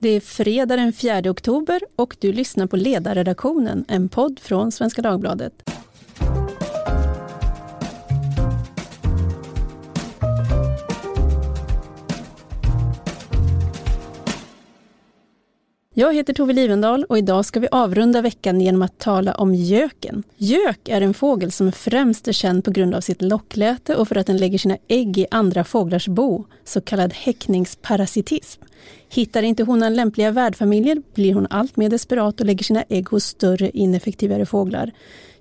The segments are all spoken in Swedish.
Det är fredag den 4 oktober och du lyssnar på Ledarredaktionen, en podd från Svenska Dagbladet. Jag heter Tove Livendal och idag ska vi avrunda veckan genom att tala om göken. Gök är en fågel som främst är känd på grund av sitt lockläte och för att den lägger sina ägg i andra fåglars bo, så kallad häckningsparasitism. Hittar inte honan lämpliga värdfamiljer blir hon allt mer desperat och lägger sina ägg hos större ineffektivare fåglar.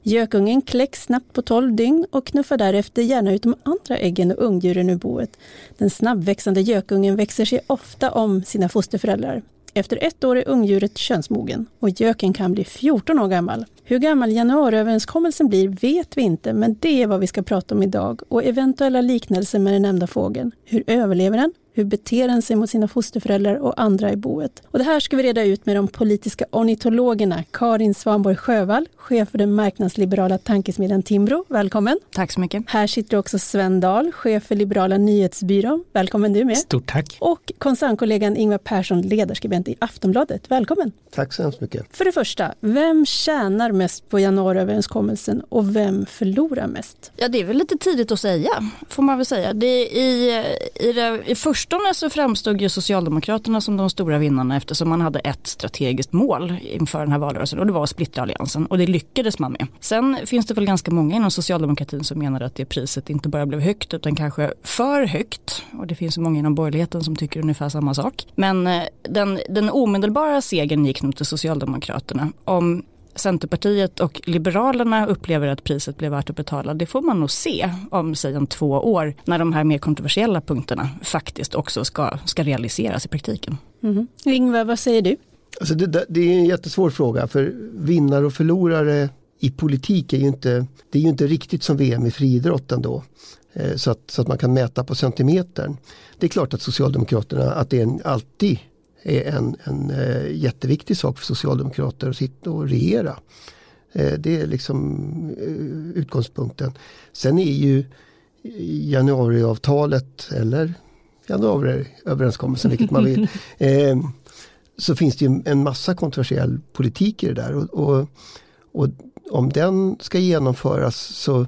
Gökungen kläcks snabbt på 12 dygn och knuffar därefter gärna ut de andra äggen och ungdjuren ur boet. Den snabbväxande gökungen växer sig ofta om sina fosterföräldrar. Efter ett år är ungdjuret könsmogen och göken kan bli 14 år gammal. Hur gammal januariöverenskommelsen blir vet vi inte, men det är vad vi ska prata om idag och eventuella liknelser med den nämnda fågeln. Hur överlever den? Hur beter den sig mot sina fosterföräldrar och andra i boet? Och det här ska vi reda ut med de politiska ornitologerna Karin Svanborg Sjövall, chef för den marknadsliberala tankesmedjan Timbro. Välkommen! Tack så mycket! Här sitter också Sven Dahl, chef för Liberala nyhetsbyrån. Välkommen du med! Stort tack! Och koncernkollegan Ingvar Persson, ledarskribent i Aftonbladet. Välkommen! Tack så hemskt mycket! För det första, vem tjänar mest på januariöverenskommelsen och vem förlorar mest? Ja, det är väl lite tidigt att säga, får man väl säga. Det i, i, det, i förstone så framstod ju Socialdemokraterna som de stora vinnarna eftersom man hade ett strategiskt mål inför den här valrörelsen och det var att splittra alliansen och det lyckades man med. Sen finns det väl ganska många inom socialdemokratin som menar att det priset inte bara blev högt utan kanske för högt och det finns många inom borgerligheten som tycker ungefär samma sak. Men eh, den, den omedelbara segern gick nog till Socialdemokraterna. Om Centerpartiet och Liberalerna upplever att priset blev värt att betala, det får man nog se om säg om två år när de här mer kontroversiella punkterna faktiskt också ska, ska realiseras i praktiken. Mm. Ingvar, vad säger du? Alltså det, det är en jättesvår fråga för vinnare och förlorare i politik är ju inte, det är ju inte riktigt som VM i friidrott ändå. Eh, så att, så att man kan mäta på centimetern. Det är klart att Socialdemokraterna, att det är en, alltid är en, en uh, jätteviktig sak för socialdemokrater att sitta och regera. Uh, det är liksom uh, utgångspunkten. Sen är ju januariavtalet eller januariöverenskommelsen, vilket man vill. så finns det ju en massa kontroversiell politik i det där. Och, och, och om den ska genomföras så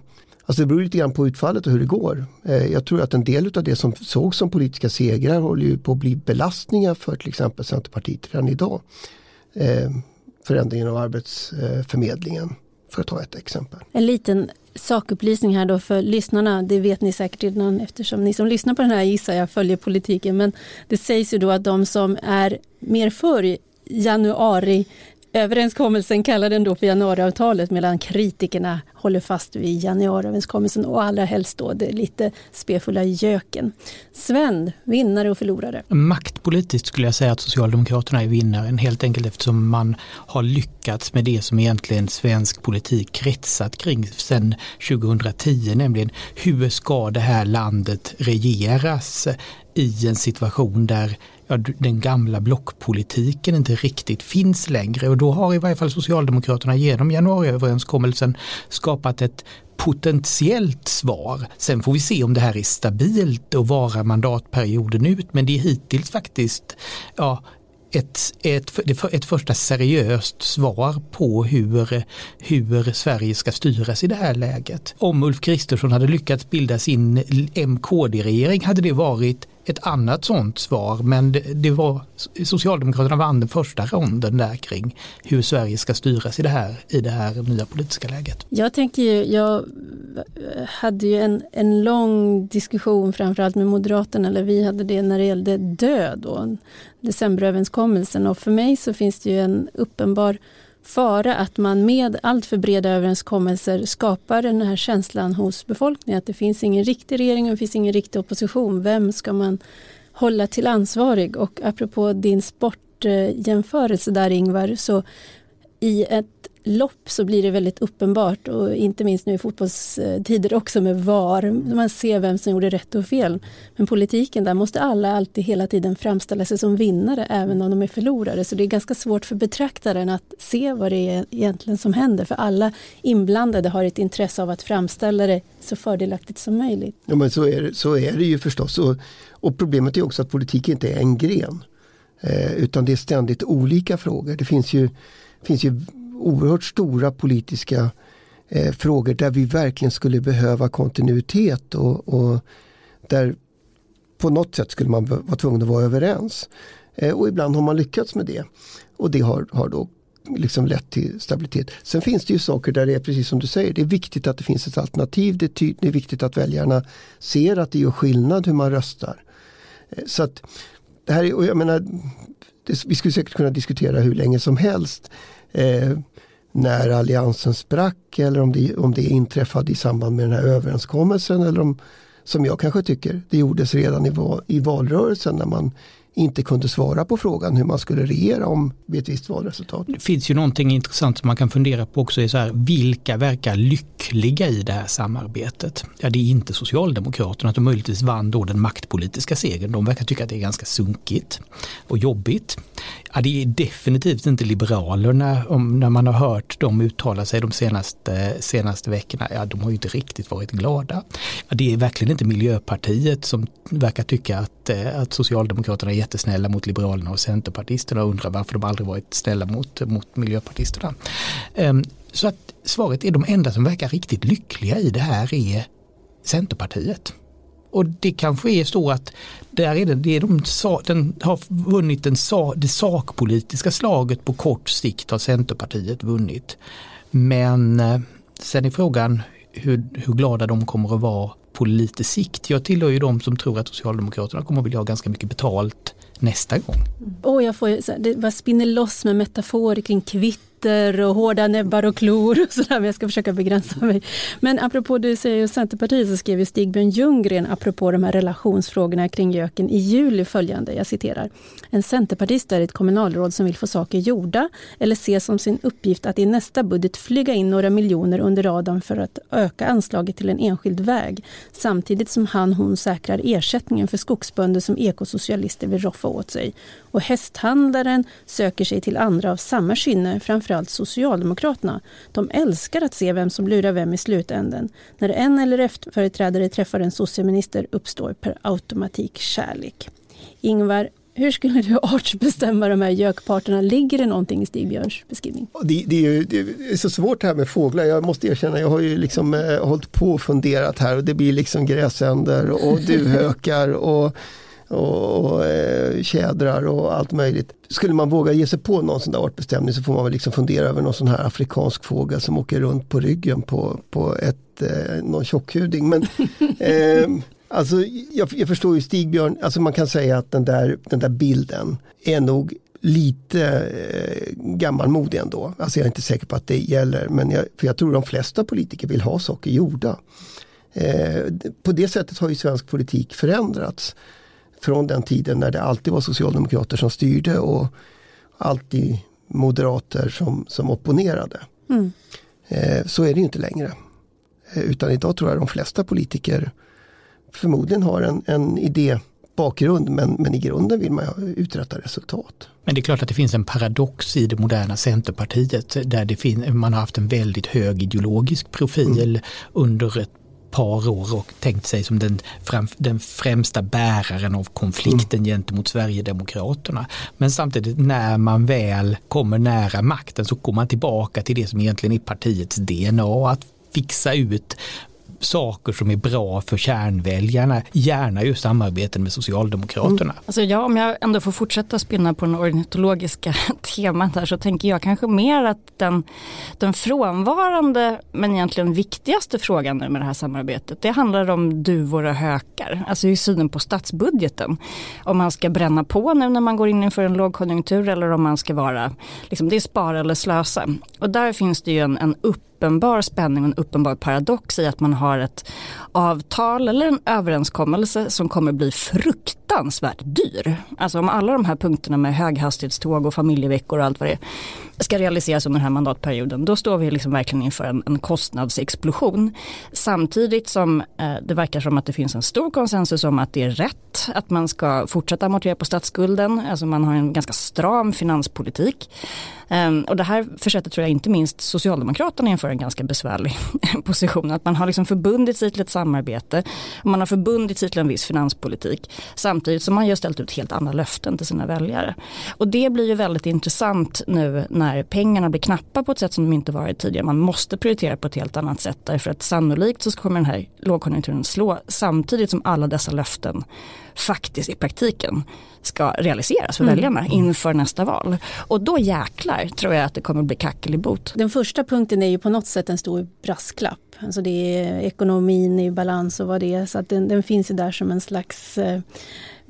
Alltså det beror lite grann på utfallet och hur det går. Eh, jag tror att en del av det som sågs som politiska segrar håller ju på att bli belastningar för till exempel Centerpartiet redan idag. Eh, förändringen av arbetsförmedlingen för att ta ett exempel. En liten sakupplysning här då för lyssnarna, det vet ni säkert redan eftersom ni som lyssnar på den här gissar jag följer politiken, men det sägs ju då att de som är mer för januari Överenskommelsen kallar den då för januariavtalet medan kritikerna håller fast vid januariöverenskommelsen och allra helst då det lite spefulla göken. Sven, vinnare och förlorare? Maktpolitiskt skulle jag säga att Socialdemokraterna är vinnaren helt enkelt eftersom man har lyckats med det som egentligen svensk politik kretsat kring sedan 2010, nämligen hur ska det här landet regeras i en situation där ja, den gamla blockpolitiken inte riktigt finns längre och då har i varje fall Socialdemokraterna genom januariöverenskommelsen skapat ett potentiellt svar. Sen får vi se om det här är stabilt och vara mandatperioden ut men det är hittills faktiskt ja, ett, ett, ett första seriöst svar på hur, hur Sverige ska styras i det här läget. Om Ulf Kristersson hade lyckats bilda sin MKD-regering hade det varit ett annat sånt svar men det, det, var Socialdemokraterna vann den första ronden där kring hur Sverige ska styras i det här, i det här nya politiska läget. Jag tänker ju, jag hade ju en, en lång diskussion framförallt med Moderaterna, eller vi hade det när det gällde död och decemberöverenskommelsen och för mig så finns det ju en uppenbar fara att man med allt för breda överenskommelser skapar den här känslan hos befolkningen att det finns ingen riktig regering och det finns ingen riktig opposition. Vem ska man hålla till ansvarig? Och apropå din sportjämförelse där Ingvar, så i ett lopp så blir det väldigt uppenbart och inte minst nu i fotbollstider också med VAR. Man ser vem som gjorde rätt och fel. Men politiken, där måste alla alltid hela tiden framställa sig som vinnare även om de är förlorare. Så det är ganska svårt för betraktaren att se vad det är egentligen som händer. För alla inblandade har ett intresse av att framställa det så fördelaktigt som möjligt. Ja men så är, så är det ju förstås. Och, och problemet är också att politik inte är en gren. Eh, utan det är ständigt olika frågor. Det finns ju, finns ju oerhört stora politiska eh, frågor där vi verkligen skulle behöva kontinuitet och, och där på något sätt skulle man vara tvungen att vara överens. Eh, och ibland har man lyckats med det. Och det har, har då liksom lett till stabilitet. Sen finns det ju saker där det är precis som du säger, det är viktigt att det finns ett alternativ. Det är, det är viktigt att väljarna ser att det gör skillnad hur man röstar. Eh, så att det här är, och jag menar, det, vi skulle säkert kunna diskutera hur länge som helst eh, när alliansen sprack eller om det, om det inträffade i samband med den här överenskommelsen eller om, som jag kanske tycker, det gjordes redan i, val, i valrörelsen när man inte kunde svara på frågan hur man skulle regera om vid ett visst valresultat. Det finns ju någonting intressant som man kan fundera på också. Är så här, vilka verkar lyckliga i det här samarbetet? Ja, det är inte Socialdemokraterna som möjligtvis vann då den maktpolitiska segern. De verkar tycka att det är ganska sunkigt och jobbigt. Ja, det är definitivt inte Liberalerna om, när man har hört dem uttala sig de senaste, senaste veckorna. Ja, de har ju inte riktigt varit glada. Ja, det är verkligen inte Miljöpartiet som verkar tycka att, eh, att Socialdemokraterna är jättesnälla mot Liberalerna och Centerpartisterna och undrar varför de aldrig varit snälla mot, mot Miljöpartisterna. Ehm, så att svaret är de enda som verkar riktigt lyckliga i det här är Centerpartiet. Och det kanske är så att där är det, det är de, den har vunnit den, det sakpolitiska slaget på kort sikt har Centerpartiet vunnit. Men eh, sen är frågan hur, hur glada de kommer att vara på lite sikt. Jag tillhör ju de som tror att Socialdemokraterna kommer att vilja ha ganska mycket betalt nästa gång. Oh, jag får, det bara spinner loss med metaforer kring kvitt glitter och hårda näbbar och klor och sådär, men jag ska försöka begränsa mig. Men apropå det du säger Centerpartiet så skrev ju Stigbjörn Ljunggren apropå de här relationsfrågorna kring göken i juli följande, jag citerar. En centerpartist är ett kommunalråd som vill få saker gjorda eller ser som sin uppgift att i nästa budget flyga in några miljoner under radarn för att öka anslaget till en enskild väg, samtidigt som han hon säkrar ersättningen för skogsbönder som ekosocialister vill roffa åt sig. Och hästhandlaren söker sig till andra av samma kynne, framförallt Socialdemokraterna. De älskar att se vem som lurar vem i slutänden. När en LRF-företrädare träffar en socialminister uppstår per automatik kärlek. Ingvar, hur skulle du artsbestämma de här gökparterna? Ligger det någonting i Stigbjörns beskrivning? Det, det, är ju, det, är så svårt det här med fåglar. Jag måste erkänna, jag har ju liksom eh, hållit på och funderat här och det blir liksom gräsänder och duvhökar och och, och eh, tjädrar och allt möjligt. Skulle man våga ge sig på någon sån där artbestämning så får man väl liksom fundera över någon sån här afrikansk fågel som åker runt på ryggen på, på ett, eh, någon tjockhuding. Men, eh, alltså, jag, jag, förstår ju Stigbjörn, alltså man kan säga att den där, den där bilden är nog lite eh, gammalmodig ändå. Alltså jag är inte säker på att det gäller men jag, för jag tror de flesta politiker vill ha saker gjorda. Eh, på det sättet har ju svensk politik förändrats från den tiden när det alltid var socialdemokrater som styrde och alltid moderater som, som opponerade. Mm. Eh, så är det ju inte längre. Eh, utan idag tror jag de flesta politiker förmodligen har en, en idé bakgrund men, men i grunden vill man uträtta resultat. Men det är klart att det finns en paradox i det moderna Centerpartiet där det fin- man har haft en väldigt hög ideologisk profil mm. under ett par år och tänkt sig som den, den främsta bäraren av konflikten mm. gentemot Sverigedemokraterna. Men samtidigt när man väl kommer nära makten så går man tillbaka till det som egentligen är partiets DNA. Att fixa ut saker som är bra för kärnväljarna, gärna ju samarbeten med Socialdemokraterna. Mm. Alltså ja, om jag ändå får fortsätta spinna på den ornitologiska temat här så tänker jag kanske mer att den, den frånvarande men egentligen viktigaste frågan nu med det här samarbetet det handlar om duvor och hökar, alltså i synen på statsbudgeten. Om man ska bränna på nu när man går in inför en lågkonjunktur eller om man ska vara, liksom, det är spara eller slösa. Och där finns det ju en, en upp uppenbar spänning och en uppenbar paradox i att man har ett avtal eller en överenskommelse som kommer bli fruktansvärt dyr. Alltså om alla de här punkterna med höghastighetståg och familjeveckor och allt vad det är ska realiseras under den här mandatperioden, då står vi liksom verkligen inför en, en kostnadsexplosion. Samtidigt som eh, det verkar som att det finns en stor konsensus om att det är rätt att man ska fortsätta amortera på statsskulden, alltså man har en ganska stram finanspolitik. Um, och det här försätter tror jag inte minst Socialdemokraterna inför en ganska besvärlig position. Att man har liksom förbundit sig till ett samarbete man har förbundit sig till en viss finanspolitik samtidigt som man ju ställt ut helt andra löften till sina väljare. Och det blir ju väldigt intressant nu när pengarna blir knappa på ett sätt som de inte varit tidigare. Man måste prioritera på ett helt annat sätt därför att sannolikt så kommer den här lågkonjunkturen slå samtidigt som alla dessa löften faktiskt i praktiken ska realiseras för mm. väljarna inför nästa val. Och då jäklar där tror jag att det kommer att bli kackel i. Den första punkten är ju på något sätt en stor brasklapp. Alltså det är ekonomin i balans och vad det är. Så att den, den finns ju där som en slags eh,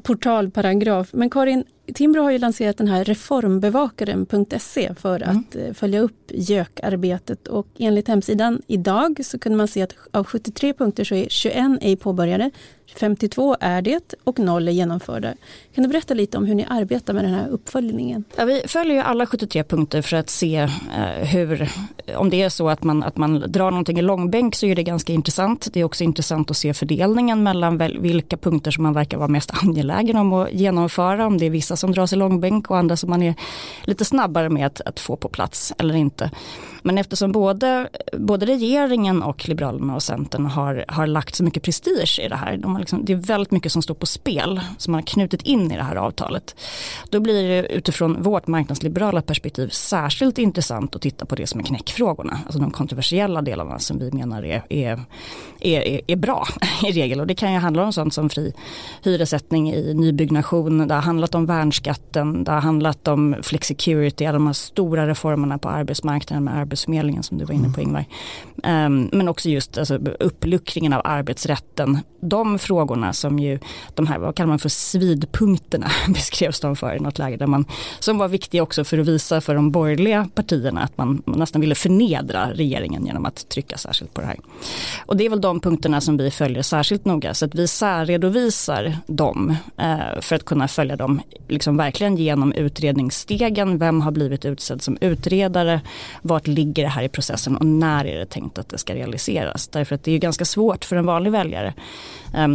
portalparagraf. Men Karin, Timbro har ju lanserat den här reformbevakaren.se för mm. att mm. följa upp gökarbetet och enligt hemsidan idag så kunde man se att av 73 punkter så är 21 ej påbörjade, 52 är det och 0 är genomförda. Kan du berätta lite om hur ni arbetar med den här uppföljningen? Ja, vi följer alla 73 punkter för att se eh, hur, om det är så att man, att man drar någonting i långbänk så är det ganska intressant. Det är också intressant att se fördelningen mellan vilka punkter som man verkar vara mest angelägen om att genomföra. Om det är vissa som dras i långbänk och andra som man är lite snabbare med att, att få på plats eller inte. Men eftersom både, både regeringen och Liberalerna och Centern har, har lagt så mycket prestige i det här, de har liksom, det är väldigt mycket som står på spel som man har knutit in i det här avtalet. Då blir det utifrån vårt marknadsliberala perspektiv särskilt intressant att titta på det som är knäckfrågorna, alltså de kontroversiella delarna som vi menar är, är, är, är bra i regel. Och det kan ju handla om sånt som fri hyressättning i nybyggnation, det har handlat om värnskatten, det har handlat om flexicurity, alla de här stora reformerna på arbetsmarknaden med Arbetsförmedlingen som du var inne på Ingvar. Um, men också just alltså, uppluckringen av arbetsrätten. De frågorna som ju, de här, vad kallar man för svidpunkterna beskrevs de för i något läge där man, som var viktiga också för att visa för de borgerliga partierna att man, man nästan ville förnedra regeringen genom att trycka särskilt på det här. Och det är väl de punkterna som vi följer särskilt noga så att vi särredovisar dem eh, för att kunna följa dem liksom verkligen genom utredningsstegen. Vem har blivit utsedd som utredare? Vart ligger det här i processen och när är det tänkt att det ska realiseras? Därför att det är ju ganska svårt för en vanlig väljare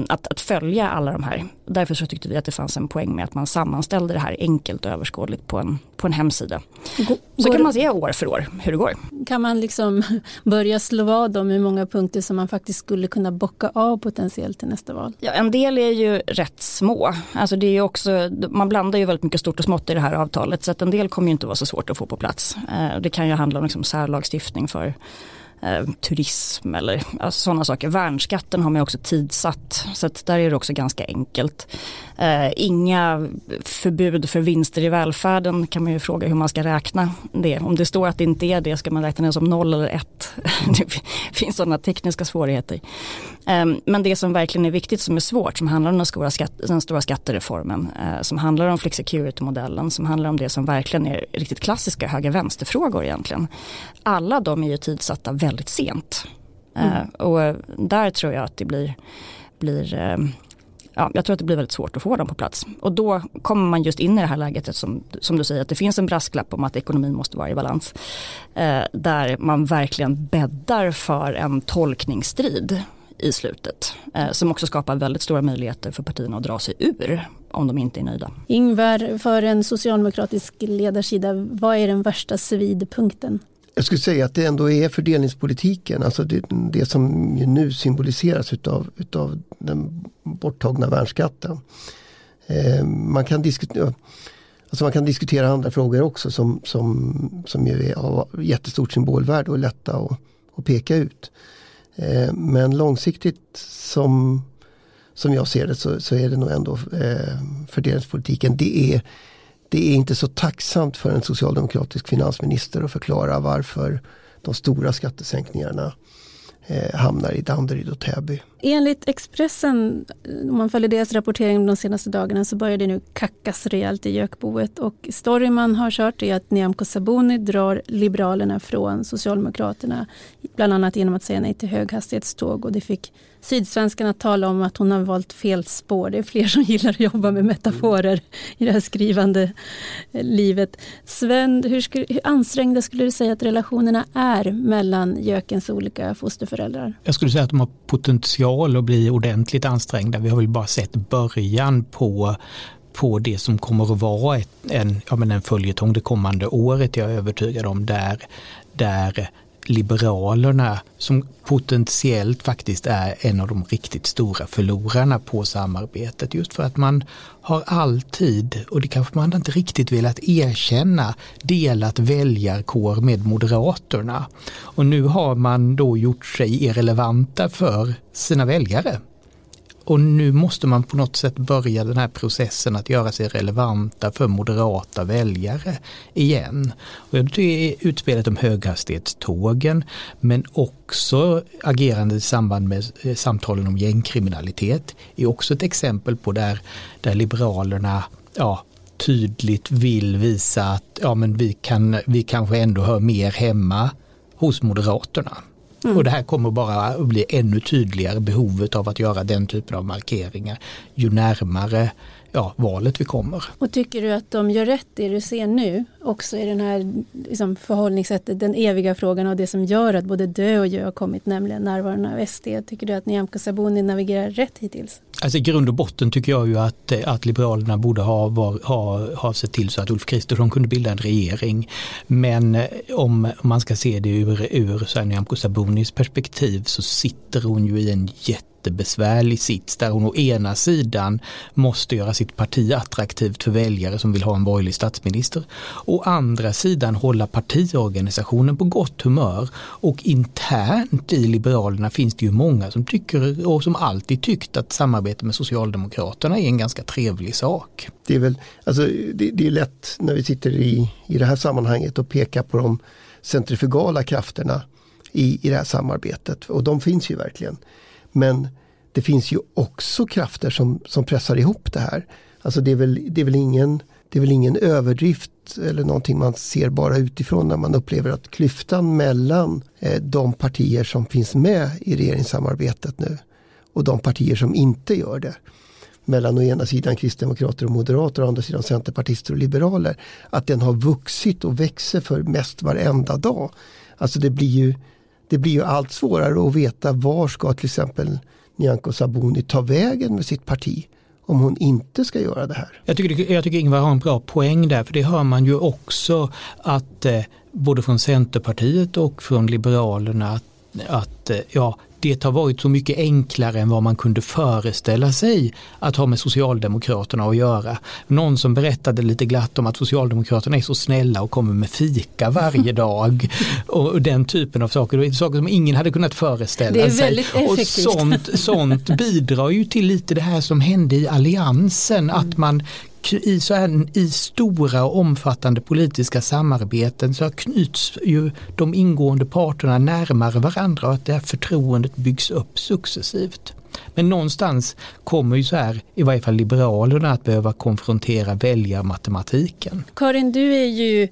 att, att följa alla de här. Därför så tyckte vi att det fanns en poäng med att man sammanställde det här enkelt och överskådligt på en, på en hemsida. Går, så kan man se år för år hur det går. Kan man liksom börja slå vad om hur många punkter som man faktiskt skulle kunna bocka av potentiellt till nästa val? Ja, en del är ju rätt små. Alltså det är också, man blandar ju väldigt mycket stort och smått i det här avtalet så att en del kommer ju inte vara så svårt att få på plats. Uh, det kan ju handla om liksom särlagstiftning för eh, turism eller alltså sådana saker. Värnskatten har man också tidsatt så att där är det också ganska enkelt. Eh, inga förbud för vinster i välfärden kan man ju fråga hur man ska räkna det. Om det står att det inte är det ska man räkna det som noll eller ett. det finns sådana tekniska svårigheter. Eh, men det som verkligen är viktigt som är svårt som handlar om den stora, skatt, den stora skattereformen, eh, som handlar om flexicurity-modellen, som handlar om det som verkligen är riktigt klassiska höga vänsterfrågor egentligen. Alla de är ju tidsatta väldigt sent. Eh, mm. och där tror jag att det blir, blir eh, ja, jag tror att det blir väldigt svårt att få dem på plats. Och då kommer man just in i det här läget som, som du säger att det finns en brasklapp om att ekonomin måste vara i balans. Eh, där man verkligen bäddar för en tolkningsstrid i slutet. Eh, som också skapar väldigt stora möjligheter för partierna att dra sig ur om de inte är nöjda. Ingvar, för en socialdemokratisk ledarsida, vad är den värsta svidpunkten? Jag skulle säga att det ändå är fördelningspolitiken, alltså det, det som nu symboliseras utav, utav den borttagna värnskatten. Eh, man, kan diskutera, alltså man kan diskutera andra frågor också som, som, som ju är av jättestort symbolvärde och lätta att, att peka ut. Eh, men långsiktigt som, som jag ser det så, så är det nog ändå eh, fördelningspolitiken. Det är det är inte så tacksamt för en socialdemokratisk finansminister att förklara varför de stora skattesänkningarna eh, hamnar i Danderyd och Täby. Enligt Expressen, om man följer deras rapportering de senaste dagarna, så börjar det nu kackas rejält i gökboet. Och storyn man har kört är att Nyamko Sabuni drar Liberalerna från Socialdemokraterna, bland annat genom att säga nej till höghastighetståg. Och det fick Sydsvenskan att tala om att hon har valt fel spår. Det är fler som gillar att jobba med metaforer i det här skrivande eh, livet. Sven, hur, skulle, hur ansträngda skulle du säga att relationerna är mellan Jökens olika fosterföräldrar? Jag skulle säga att de har potential att bli ordentligt ansträngda. Vi har väl bara sett början på på det som kommer att vara ett, en, ja, men en följetong det kommande året, jag är övertygad om, där, där Liberalerna som potentiellt faktiskt är en av de riktigt stora förlorarna på samarbetet. Just för att man har alltid, och det kanske man inte riktigt velat erkänna, delat väljarkår med Moderaterna. Och nu har man då gjort sig irrelevanta för sina väljare. Och nu måste man på något sätt börja den här processen att göra sig relevanta för moderata väljare igen. Och det är utspelet om höghastighetstågen men också agerande i samband med eh, samtalen om gängkriminalitet är också ett exempel på där, där Liberalerna ja, tydligt vill visa att ja, men vi, kan, vi kanske ändå hör mer hemma hos Moderaterna. Mm. Och det här kommer bara att bli ännu tydligare behovet av att göra den typen av markeringar ju närmare ja, valet vi kommer. Och tycker du att de gör rätt det du ser nu också i den här liksom, förhållningssättet, den eviga frågan och det som gör att både dö och Jö har kommit, nämligen närvaron av SD. Tycker du att Nyamko Sabuni navigerar rätt hittills? Alltså i grund och botten tycker jag ju att, eh, att Liberalerna borde ha, var, ha, ha sett till så att Ulf Kristersson kunde bilda en regering. Men eh, om man ska se det ur, ur Nyamko Sabunis perspektiv så sitter hon ju i en jätte jättebesvärlig sits där hon å ena sidan måste göra sitt parti attraktivt för väljare som vill ha en borgerlig statsminister. Å andra sidan hålla partiorganisationen på gott humör och internt i Liberalerna finns det ju många som tycker och som alltid tyckt att samarbete med Socialdemokraterna är en ganska trevlig sak. Det är väl, alltså det, det är lätt när vi sitter i, i det här sammanhanget och peka på de centrifugala krafterna i, i det här samarbetet och de finns ju verkligen. Men det finns ju också krafter som, som pressar ihop det här. Alltså det är, väl, det, är väl ingen, det är väl ingen överdrift eller någonting man ser bara utifrån när man upplever att klyftan mellan eh, de partier som finns med i regeringssamarbetet nu och de partier som inte gör det mellan å ena sidan kristdemokrater och moderater och å andra sidan centerpartister och liberaler. Att den har vuxit och växer för mest varenda dag. Alltså det blir ju det blir ju allt svårare att veta var ska till exempel Nyamko Sabuni ta vägen med sitt parti om hon inte ska göra det här. Jag tycker, jag tycker Ingvar har en bra poäng där för det hör man ju också att eh, både från Centerpartiet och från Liberalerna att, att eh, ja, det har varit så mycket enklare än vad man kunde föreställa sig att ha med Socialdemokraterna att göra. Någon som berättade lite glatt om att Socialdemokraterna är så snälla och kommer med fika varje dag och den typen av saker. Saker som ingen hade kunnat föreställa sig. Det är väldigt sig. effektivt. Och sånt, sånt bidrar ju till lite det här som hände i alliansen, mm. att man i, så här, i stora och omfattande politiska samarbeten så knyts ju de ingående parterna närmare varandra och att det här förtroendet byggs upp successivt. Men någonstans kommer ju så här, i varje fall Liberalerna att behöva konfrontera väljarmatematiken. Karin, du är ju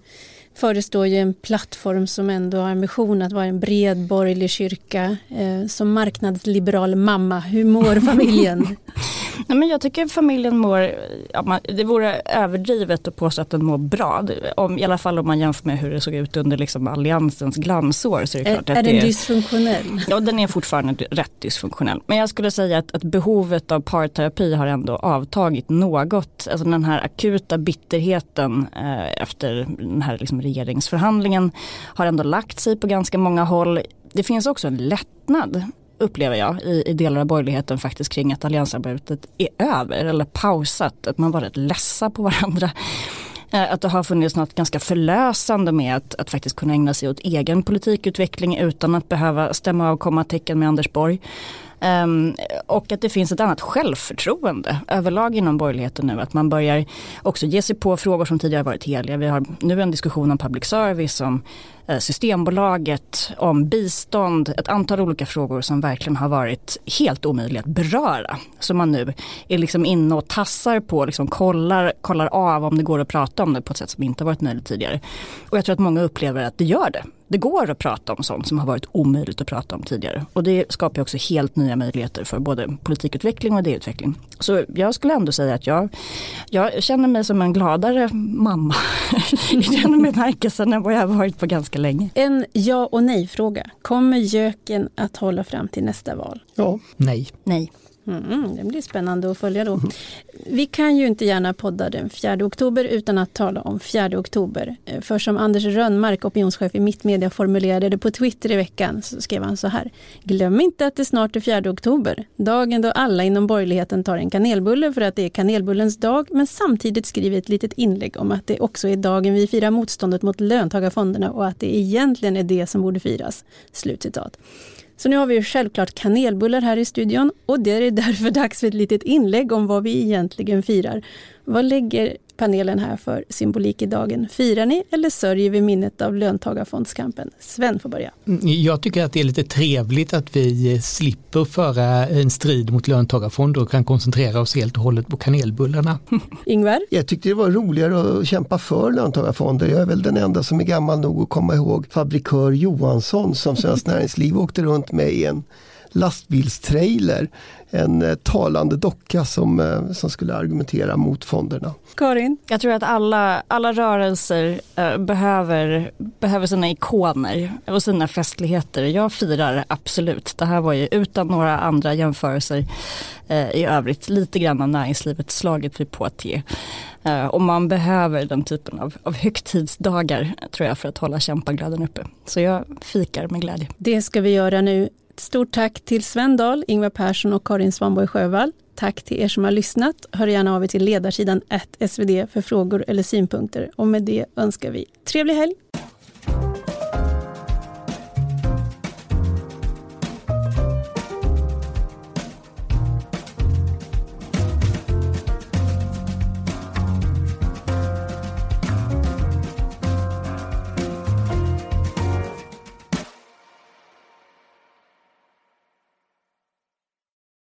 förestår ju en plattform som ändå har ambition att vara en bred borgerlig kyrka. Eh, som marknadsliberal mamma, hur mår familjen? Nej, men jag tycker familjen mår, ja, det vore överdrivet att påstå att den mår bra. Om, I alla fall om man jämför med hur det såg ut under liksom alliansens glansår. Så är, det är, klart är att den det, dysfunktionell? Ja, den är fortfarande rätt dysfunktionell. Men jag skulle säga att, att behovet av parterapi har ändå avtagit något. Alltså den här akuta bitterheten eh, efter den här liksom regeringsförhandlingen har ändå lagt sig på ganska många håll. Det finns också en lättnad upplever jag i, i delar av borgerligheten faktiskt kring att alliansarbetet är över eller pausat. Att man var rätt ledsa på varandra. Eh, att det har funnits något ganska förlösande med att, att faktiskt kunna ägna sig åt egen politikutveckling utan att behöva stämma av kommatecken med Anders Borg. Um, och att det finns ett annat självförtroende överlag inom borgerligheten nu. Att man börjar också ge sig på frågor som tidigare varit heliga. Vi har nu en diskussion om public service, om eh, Systembolaget, om bistånd, ett antal olika frågor som verkligen har varit helt omöjliga att beröra. Som man nu är liksom inne och tassar på, liksom kollar, kollar av om det går att prata om det på ett sätt som inte varit möjligt tidigare. Och jag tror att många upplever att det gör det. Det går att prata om sånt som har varit omöjligt att prata om tidigare. Och det skapar också helt nya möjligheter för både politikutveckling och idéutveckling. Så jag skulle ändå säga att jag, jag känner mig som en gladare mamma i den bemärkelsen än vad jag har varit på ganska länge. En ja och nej fråga. Kommer göken att hålla fram till nästa val? Ja. Nej. Nej. Mm, det blir spännande att följa då. Vi kan ju inte gärna podda den 4 oktober utan att tala om 4 oktober. Eh, för som Anders Rönnmark, opinionschef i Mittmedia, formulerade det på Twitter i veckan så skrev han så här. Glöm inte att det snart är 4 oktober, dagen då alla inom borgerligheten tar en kanelbulle för att det är kanelbullens dag, men samtidigt skriver ett litet inlägg om att det också är dagen vi firar motståndet mot löntagarfonderna och att det egentligen är det som borde firas. Slutcitat. Så nu har vi ju självklart kanelbullar här i studion och det är därför dags för ett litet inlägg om vad vi egentligen firar. Vad lägger panelen här för symbolik i dagen? Firar ni eller sörjer vi minnet av löntagarfondskampen? Sven får börja. Mm, jag tycker att det är lite trevligt att vi slipper föra en strid mot löntagarfonder och kan koncentrera oss helt och hållet på kanelbullarna. Ingvar? Jag tyckte det var roligare att kämpa för löntagarfonder. Jag är väl den enda som är gammal nog att komma ihåg fabrikör Johansson som Svenskt Näringsliv åkte runt med i en lastbilstrailer. En eh, talande docka som, eh, som skulle argumentera mot fonderna. Karin? Jag tror att alla, alla rörelser eh, behöver, behöver sina ikoner och sina festligheter. Jag firar absolut. Det här var ju utan några andra jämförelser eh, i övrigt lite grann av näringslivet slaget vid Poitiers. Eh, och man behöver den typen av, av högtidsdagar tror jag för att hålla kämpaglöden uppe. Så jag fikar med glädje. Det ska vi göra nu. Stort tack till Sven Dahl, Ingvar Persson och Karin Svanborg Sjövall. Tack till er som har lyssnat. Hör gärna av er till ledarsidan svd för frågor eller synpunkter. Och med det önskar vi trevlig helg.